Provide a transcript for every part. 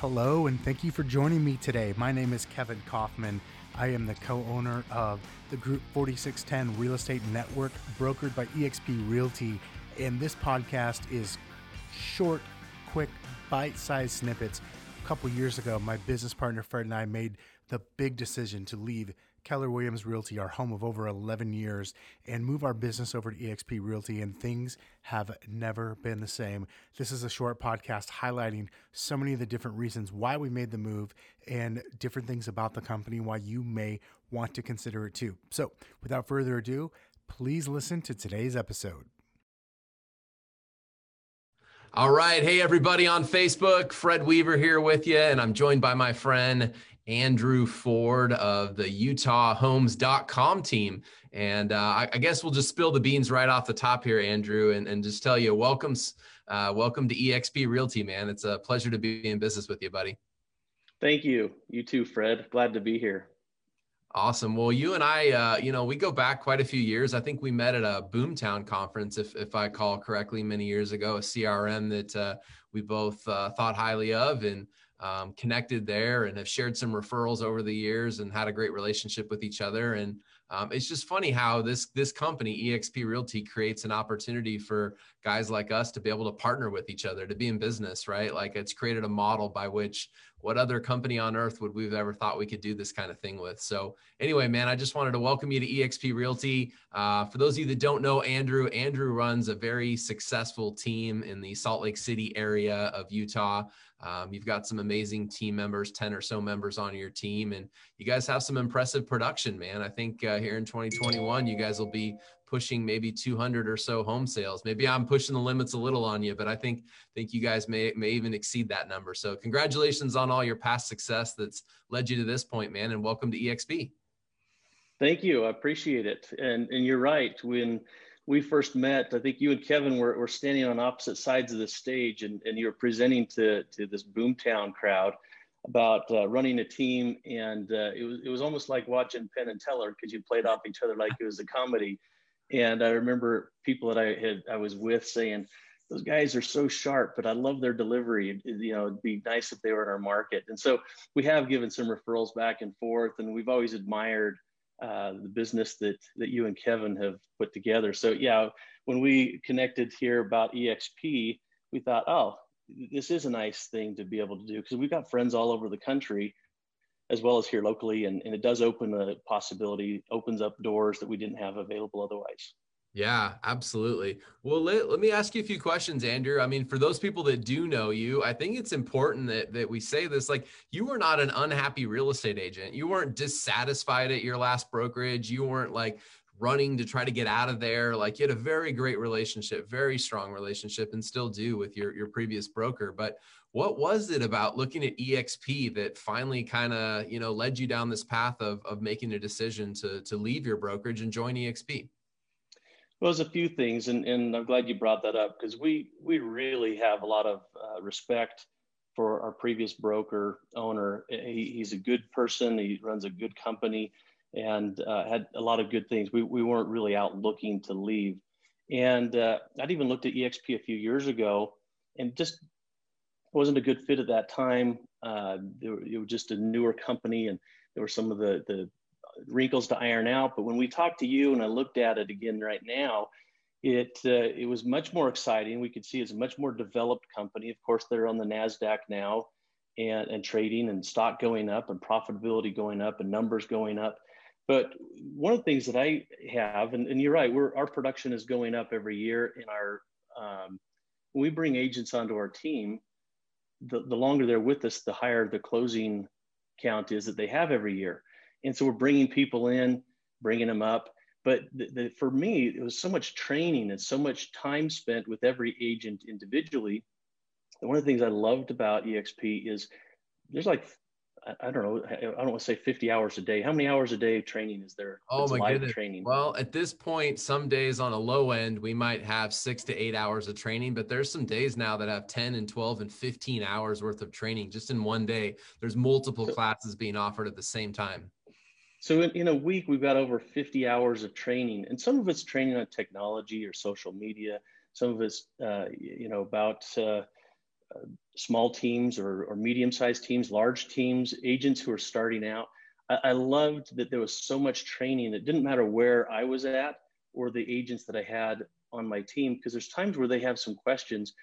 Hello, and thank you for joining me today. My name is Kevin Kauffman. I am the co owner of the Group 4610 Real Estate Network, brokered by eXp Realty. And this podcast is short, quick, bite sized snippets. A couple years ago, my business partner Fred and I made the big decision to leave Keller Williams Realty, our home of over 11 years, and move our business over to eXp Realty, and things have never been the same. This is a short podcast highlighting so many of the different reasons why we made the move and different things about the company, why you may want to consider it too. So, without further ado, please listen to today's episode. All right. Hey, everybody on Facebook. Fred Weaver here with you, and I'm joined by my friend Andrew Ford of the UtahHomes.com team. And uh, I, I, guess we'll just spill the beans right off the top here, Andrew, and, and just tell you welcomes, uh, welcome to EXP Realty, man. It's a pleasure to be in business with you, buddy. Thank you. You too, Fred. Glad to be here. Awesome. Well, you and I, uh, you know, we go back quite a few years. I think we met at a Boomtown conference, if if I call correctly, many years ago. A CRM that uh, we both uh, thought highly of, and um, connected there and have shared some referrals over the years and had a great relationship with each other. And um, it's just funny how this this company EXP Realty creates an opportunity for guys like us to be able to partner with each other to be in business, right? Like it's created a model by which what other company on earth would we've ever thought we could do this kind of thing with? So anyway, man, I just wanted to welcome you to EXP Realty. Uh, for those of you that don't know Andrew, Andrew runs a very successful team in the Salt Lake City area of Utah. Um, you've got some amazing team members, 10 or so members on your team, and you guys have some impressive production, man. I think uh, here in 2021, you guys will be pushing maybe 200 or so home sales. Maybe I'm pushing the limits a little on you, but I think think you guys may may even exceed that number. So congratulations on all your past success that's led you to this point, man, and welcome to EXP. Thank you. I appreciate it. And and you're right. When we first met, I think you and Kevin were, were standing on opposite sides of the stage and, and you were presenting to, to this Boomtown crowd about uh, running a team. And uh, it, was, it was almost like watching Penn and Teller because you played off each other like it was a comedy. And I remember people that I had, I was with saying, those guys are so sharp, but I love their delivery. You know, it'd be nice if they were in our market. And so we have given some referrals back and forth, and we've always admired uh, the business that that you and Kevin have put together. So yeah, when we connected here about EXP, we thought, oh, this is a nice thing to be able to do because we've got friends all over the country, as well as here locally, and, and it does open a possibility, opens up doors that we didn't have available otherwise. Yeah, absolutely. Well, let, let me ask you a few questions, Andrew. I mean, for those people that do know you, I think it's important that, that we say this like, you were not an unhappy real estate agent. You weren't dissatisfied at your last brokerage. You weren't like running to try to get out of there. Like, you had a very great relationship, very strong relationship, and still do with your, your previous broker. But what was it about looking at EXP that finally kind of, you know, led you down this path of, of making a decision to, to leave your brokerage and join EXP? Well, there's a few things, and, and I'm glad you brought that up because we we really have a lot of uh, respect for our previous broker owner. He, he's a good person. He runs a good company, and uh, had a lot of good things. We we weren't really out looking to leave, and uh, I'd even looked at EXP a few years ago, and just wasn't a good fit at that time. Uh, were, it was just a newer company, and there were some of the the wrinkles to iron out. But when we talked to you and I looked at it again right now, it uh, it was much more exciting. We could see it's a much more developed company. Of course, they're on the Nasdaq now, and and trading and stock going up and profitability going up and numbers going up. But one of the things that I have, and, and you're right, we're, our production is going up every year. In our um, we bring agents onto our team, the, the longer they're with us, the higher the closing count is that they have every year. And so we're bringing people in, bringing them up. But the, the, for me, it was so much training and so much time spent with every agent individually. And one of the things I loved about EXP is there's like I don't know. I don't want to say 50 hours a day. How many hours a day of training is there? Oh my goodness. Training. Well, at this point, some days on a low end, we might have six to eight hours of training, but there's some days now that have 10 and 12 and 15 hours worth of training just in one day. There's multiple so, classes being offered at the same time. So in, in a week, we've got over 50 hours of training, and some of it's training on technology or social media. Some of it's, uh, you know, about uh, small teams or, or medium-sized teams, large teams, agents who are starting out. I, I loved that there was so much training. It didn't matter where I was at or the agents that I had on my team, because there's times where they have some questions,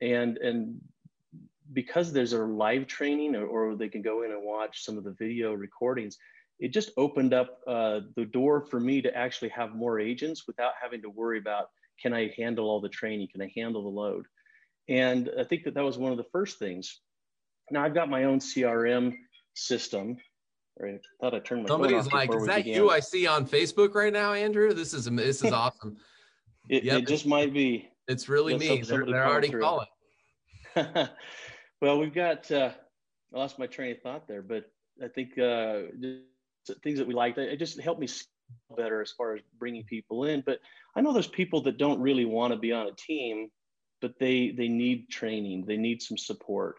and and because there's a live training or, or they can go in and watch some of the video recordings it just opened up uh, the door for me to actually have more agents without having to worry about can I handle all the training? Can I handle the load? And I think that that was one of the first things. Now I've got my own CRM system. Right. I thought I turned my Somebody's like, is that began. you I see on Facebook right now, Andrew? This is this is awesome. it, yep. it, just might be. It's really me. They're, they're already through. calling. well, we've got. Uh, I lost my train of thought there, but I think uh, things that we liked. It just helped me better as far as bringing people in. But I know there's people that don't really want to be on a team, but they they need training. They need some support.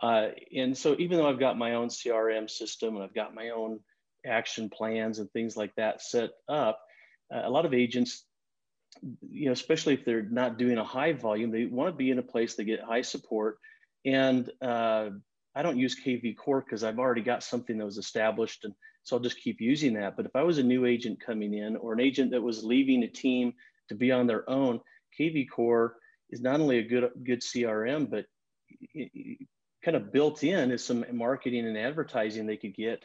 Uh, and so even though I've got my own CRM system and I've got my own action plans and things like that set up, uh, a lot of agents, you know, especially if they're not doing a high volume, they want to be in a place they get high support. And uh, I don't use kvCORE because I've already got something that was established and so I'll just keep using that. But if I was a new agent coming in or an agent that was leaving a team to be on their own, kvCORE is not only a good good CRM, but kind of built in is some marketing and advertising they could get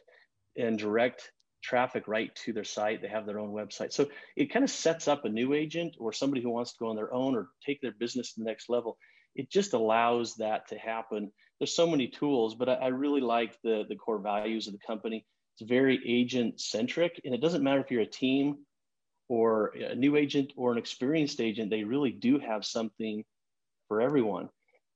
and direct traffic right to their site. They have their own website. So it kind of sets up a new agent or somebody who wants to go on their own or take their business to the next level. It just allows that to happen. There's so many tools, but I, I really like the, the core values of the company. It's very agent centric, and it doesn't matter if you're a team or a new agent or an experienced agent, they really do have something for everyone.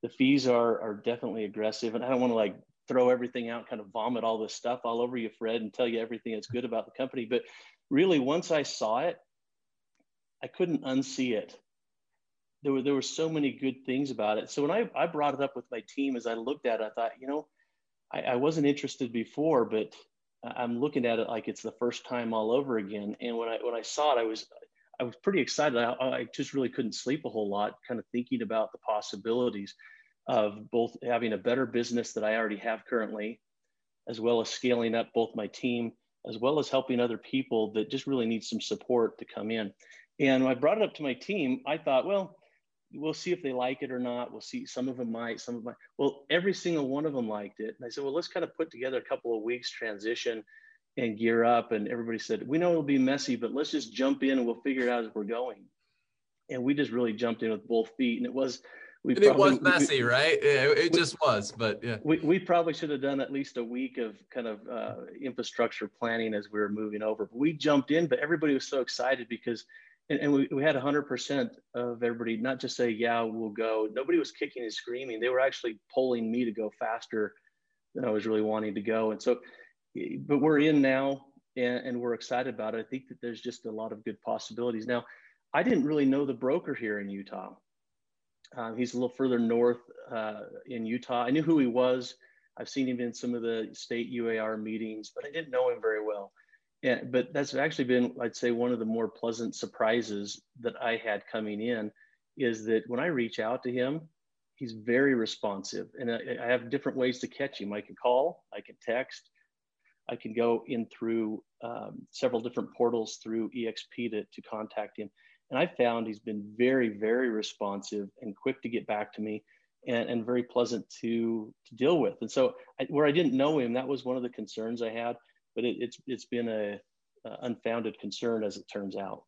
The fees are, are definitely aggressive, and I don't want to like throw everything out, kind of vomit all this stuff all over you, Fred, and tell you everything that's good about the company. But really, once I saw it, I couldn't unsee it. There were there were so many good things about it. So when I, I brought it up with my team, as I looked at it, I thought, you know, I, I wasn't interested before, but I'm looking at it like it's the first time all over again. And when I when I saw it, I was I was pretty excited. I, I just really couldn't sleep a whole lot, kind of thinking about the possibilities of both having a better business that I already have currently, as well as scaling up both my team, as well as helping other people that just really need some support to come in. And when I brought it up to my team, I thought, well, we'll see if they like it or not. We'll see. Some of them might, some of them might. Well, every single one of them liked it. And I said, well, let's kind of put together a couple of weeks transition and gear up. And everybody said, we know it'll be messy, but let's just jump in and we'll figure it out as we're going. And we just really jumped in with both feet. And it was, we probably, it was messy, we, right? Yeah, it we, just was, but yeah. We, we probably should have done at least a week of kind of uh, infrastructure planning as we were moving over. But we jumped in, but everybody was so excited because and, and we, we had 100% of everybody not just say yeah we'll go. Nobody was kicking and screaming. They were actually pulling me to go faster than i was really wanting to go. And so but we're in now and, and we're excited about it. I think that there's just a lot of good possibilities. Now i didn't really know the broker here in utah. Um, he's a little further north uh, in utah. I knew who he was. I've seen him in some of the state uar meetings but i didn't know him very well yeah, but that's actually been, I'd say, one of the more pleasant surprises that I had coming in is that when I reach out to him, he's very responsive. And I, I have different ways to catch him. I can call, I can text, I can go in through um, several different portals through EXP to, to contact him. And I found he's been very, very responsive and quick to get back to me and, and very pleasant to, to deal with. And so, I, where I didn't know him, that was one of the concerns I had but it, it's it's been a, a unfounded concern as it turns out.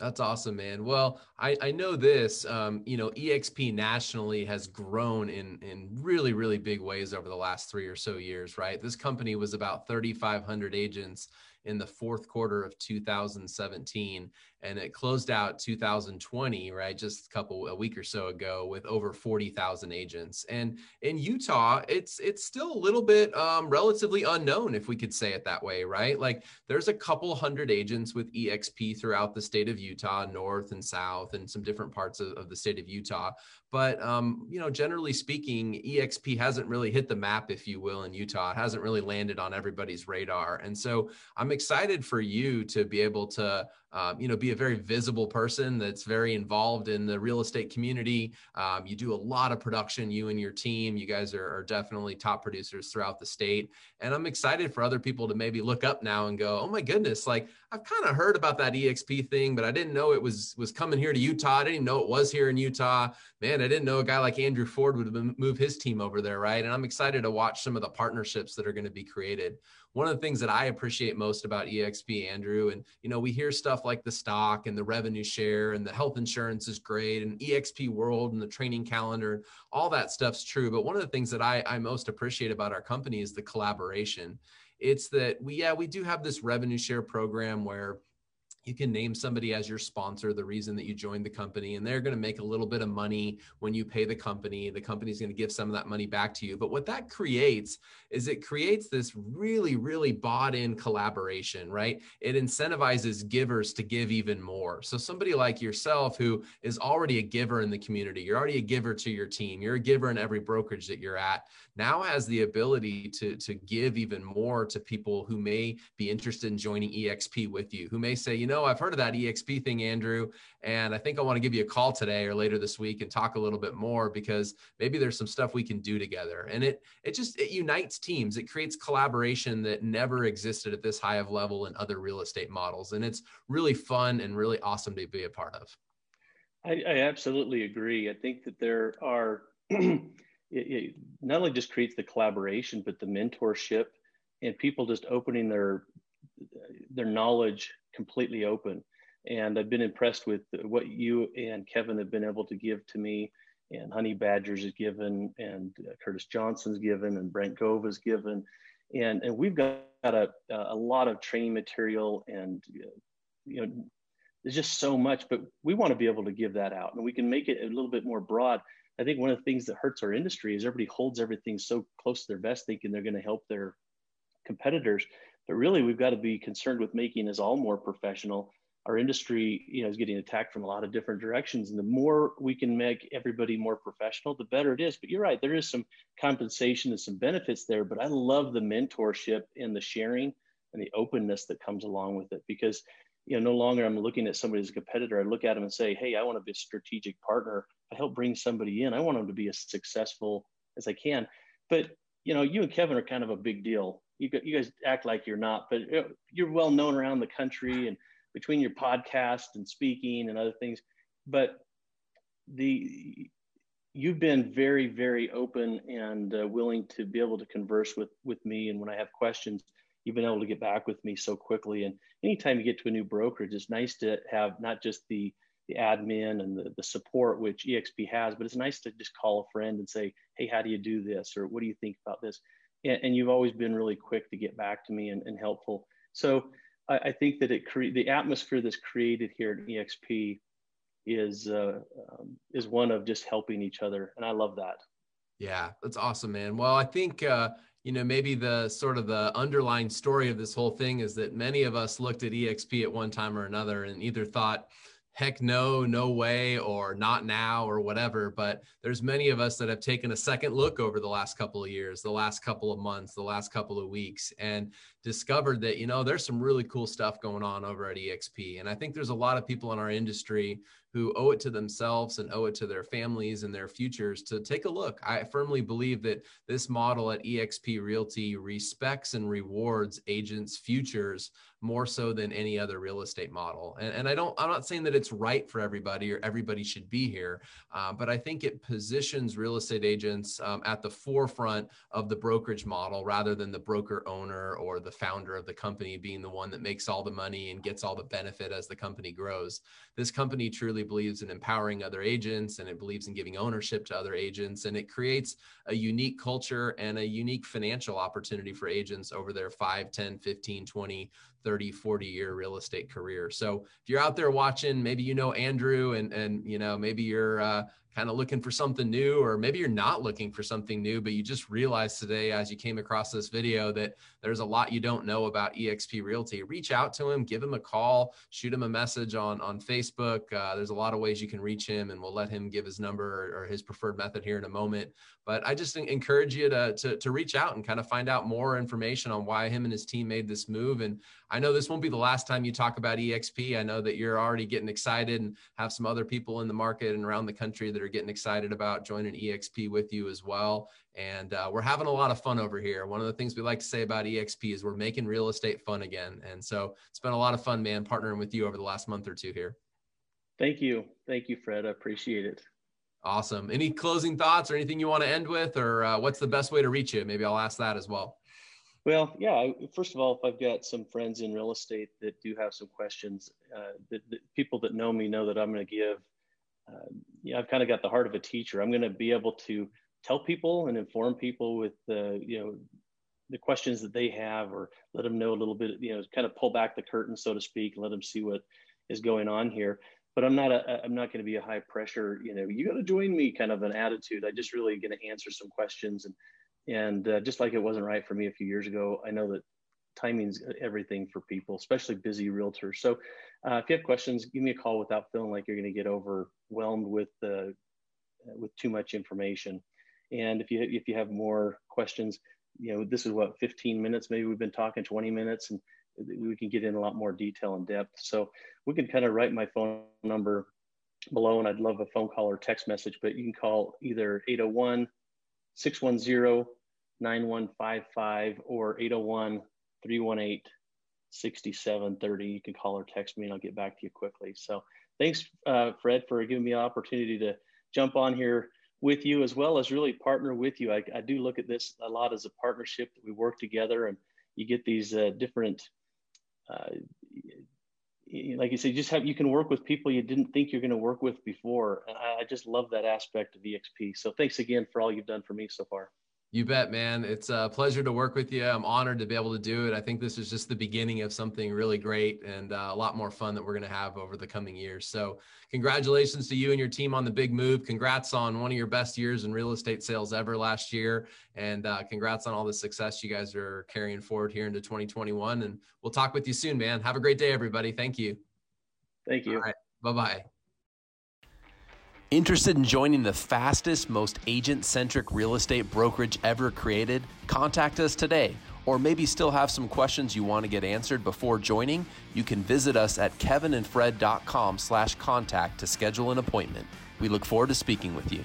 That's awesome, man. Well, I, I know this, um, you know, EXP nationally has grown in, in really, really big ways over the last three or so years, right? This company was about 3,500 agents in the fourth quarter of 2017 and it closed out 2020 right just a couple a week or so ago with over 40,000 agents. And in Utah it's it's still a little bit um, relatively unknown if we could say it that way right? Like there's a couple hundred agents with exp throughout the state of Utah north and south and some different parts of, of the state of Utah but um, you know generally speaking exp hasn't really hit the map if you will in Utah. It hasn't really landed on everybody's radar. And so I'm excited for you to be able to um, you know, be a very visible person that's very involved in the real estate community. Um, you do a lot of production, you and your team. You guys are, are definitely top producers throughout the state. And I'm excited for other people to maybe look up now and go, oh my goodness, like I've kind of heard about that EXP thing, but I didn't know it was was coming here to Utah. I didn't know it was here in Utah. Man, I didn't know a guy like Andrew Ford would move his team over there, right? And I'm excited to watch some of the partnerships that are going to be created one of the things that I appreciate most about EXP, Andrew, and you know, we hear stuff like the stock and the revenue share and the health insurance is great and EXP World and the training calendar, all that stuff's true. But one of the things that I, I most appreciate about our company is the collaboration. It's that we, yeah, we do have this revenue share program where you can name somebody as your sponsor, the reason that you joined the company, and they're going to make a little bit of money when you pay the company. The company's going to give some of that money back to you. But what that creates is it creates this really, really bought in collaboration, right? It incentivizes givers to give even more. So somebody like yourself who is already a giver in the community, you're already a giver to your team, you're a giver in every brokerage that you're at, now has the ability to, to give even more to people who may be interested in joining EXP with you, who may say, you know, know, I've heard of that EXP thing, Andrew, and I think I want to give you a call today or later this week and talk a little bit more because maybe there's some stuff we can do together. And it it just it unites teams. It creates collaboration that never existed at this high of level in other real estate models. And it's really fun and really awesome to be a part of. I, I absolutely agree. I think that there are it, it not only just creates the collaboration, but the mentorship and people just opening their their knowledge completely open. And I've been impressed with what you and Kevin have been able to give to me, and Honey Badgers has given, and Curtis Johnson's given, and Brent Gove has given. And, and we've got a, a lot of training material, and you know, there's just so much, but we want to be able to give that out, and we can make it a little bit more broad. I think one of the things that hurts our industry is everybody holds everything so close to their vest, thinking they're going to help their competitors. But really, we've got to be concerned with making us all more professional. Our industry, you know, is getting attacked from a lot of different directions, and the more we can make everybody more professional, the better it is. But you're right, there is some compensation and some benefits there. But I love the mentorship and the sharing and the openness that comes along with it because you know no longer i'm looking at somebody as a competitor i look at them and say hey i want to be a strategic partner i help bring somebody in i want them to be as successful as i can but you know you and kevin are kind of a big deal you, you guys act like you're not, but you're well known around the country and between your podcast and speaking and other things. But the you've been very, very open and uh, willing to be able to converse with with me. And when I have questions, you've been able to get back with me so quickly. And anytime you get to a new brokerage, it's nice to have not just the the admin and the, the support which exp has but it's nice to just call a friend and say hey how do you do this or what do you think about this and, and you've always been really quick to get back to me and, and helpful. So I, I, think that it cre- the atmosphere that's created here at EXP is uh, um, is one of just helping each other, and I love that. Yeah, that's awesome, man. Well, I think uh, you know maybe the sort of the underlying story of this whole thing is that many of us looked at EXP at one time or another and either thought heck no, no way, or not now, or whatever. But there's many of us that have taken a second look over the last couple of years, the last couple of months, the last couple of weeks, and discovered that, you know, there's some really cool stuff going on over at EXP. And I think there's a lot of people in our industry who owe it to themselves and owe it to their families and their futures to take a look. I firmly believe that this model at eXp Realty respects and rewards agents' futures more so than any other real estate model. And, and I don't, I'm not saying that it's right for everybody or everybody should be here, uh, but I think it positions real estate agents um, at the forefront of the brokerage model rather than the broker owner or the founder of the company being the one that makes all the money and gets all the benefit as the company grows. This company truly believes in empowering other agents and it believes in giving ownership to other agents. And it creates a unique culture and a unique financial opportunity for agents over their 5, 10, 15, 20, 30 40 year real estate career so if you're out there watching maybe you know andrew and and you know maybe you're uh, kind of looking for something new, or maybe you're not looking for something new, but you just realized today as you came across this video that there's a lot you don't know about eXp Realty. Reach out to him, give him a call, shoot him a message on, on Facebook. Uh, there's a lot of ways you can reach him, and we'll let him give his number or, or his preferred method here in a moment. But I just encourage you to, to, to reach out and kind of find out more information on why him and his team made this move. And I know this won't be the last time you talk about EXP. I know that you're already getting excited and have some other people in the market and around the country that are getting excited about joining EXP with you as well. And uh, we're having a lot of fun over here. One of the things we like to say about EXP is we're making real estate fun again. And so it's been a lot of fun, man, partnering with you over the last month or two here. Thank you. Thank you, Fred. I appreciate it. Awesome. Any closing thoughts or anything you want to end with, or uh, what's the best way to reach you? Maybe I'll ask that as well. Well, yeah. First of all, if I've got some friends in real estate that do have some questions, uh, the, the people that know me know that I'm going to give. Uh, yeah, I've kind of got the heart of a teacher. I'm going to be able to tell people and inform people with the, you know, the questions that they have, or let them know a little bit. You know, kind of pull back the curtain, so to speak, and let them see what is going on here but I'm not a I'm not going to be a high pressure, you know, you got to join me kind of an attitude. I just really going to answer some questions and and uh, just like it wasn't right for me a few years ago, I know that timing's everything for people, especially busy realtors. So uh, if you have questions, give me a call without feeling like you're going to get overwhelmed with uh, with too much information. And if you if you have more questions, you know, this is what 15 minutes. Maybe we've been talking 20 minutes, and we can get in a lot more detail and depth. So we can kind of write my phone number below, and I'd love a phone call or text message, but you can call either 801 610 9155 or 801 318 6730. You can call or text me and I'll get back to you quickly. So thanks, uh, Fred, for giving me an opportunity to jump on here with you as well as really partner with you. I, I do look at this a lot as a partnership that we work together and you get these uh, different uh, like you said, you just have you can work with people you didn't think you're going to work with before. I just love that aspect of EXP. So thanks again for all you've done for me so far. You bet, man. It's a pleasure to work with you. I'm honored to be able to do it. I think this is just the beginning of something really great and uh, a lot more fun that we're going to have over the coming years. So, congratulations to you and your team on the big move. Congrats on one of your best years in real estate sales ever last year. And uh, congrats on all the success you guys are carrying forward here into 2021. And we'll talk with you soon, man. Have a great day, everybody. Thank you. Thank you. Bye bye. Interested in joining the fastest, most agent centric real estate brokerage ever created? Contact us today. Or maybe still have some questions you want to get answered before joining? You can visit us at kevinandfred.com slash contact to schedule an appointment. We look forward to speaking with you.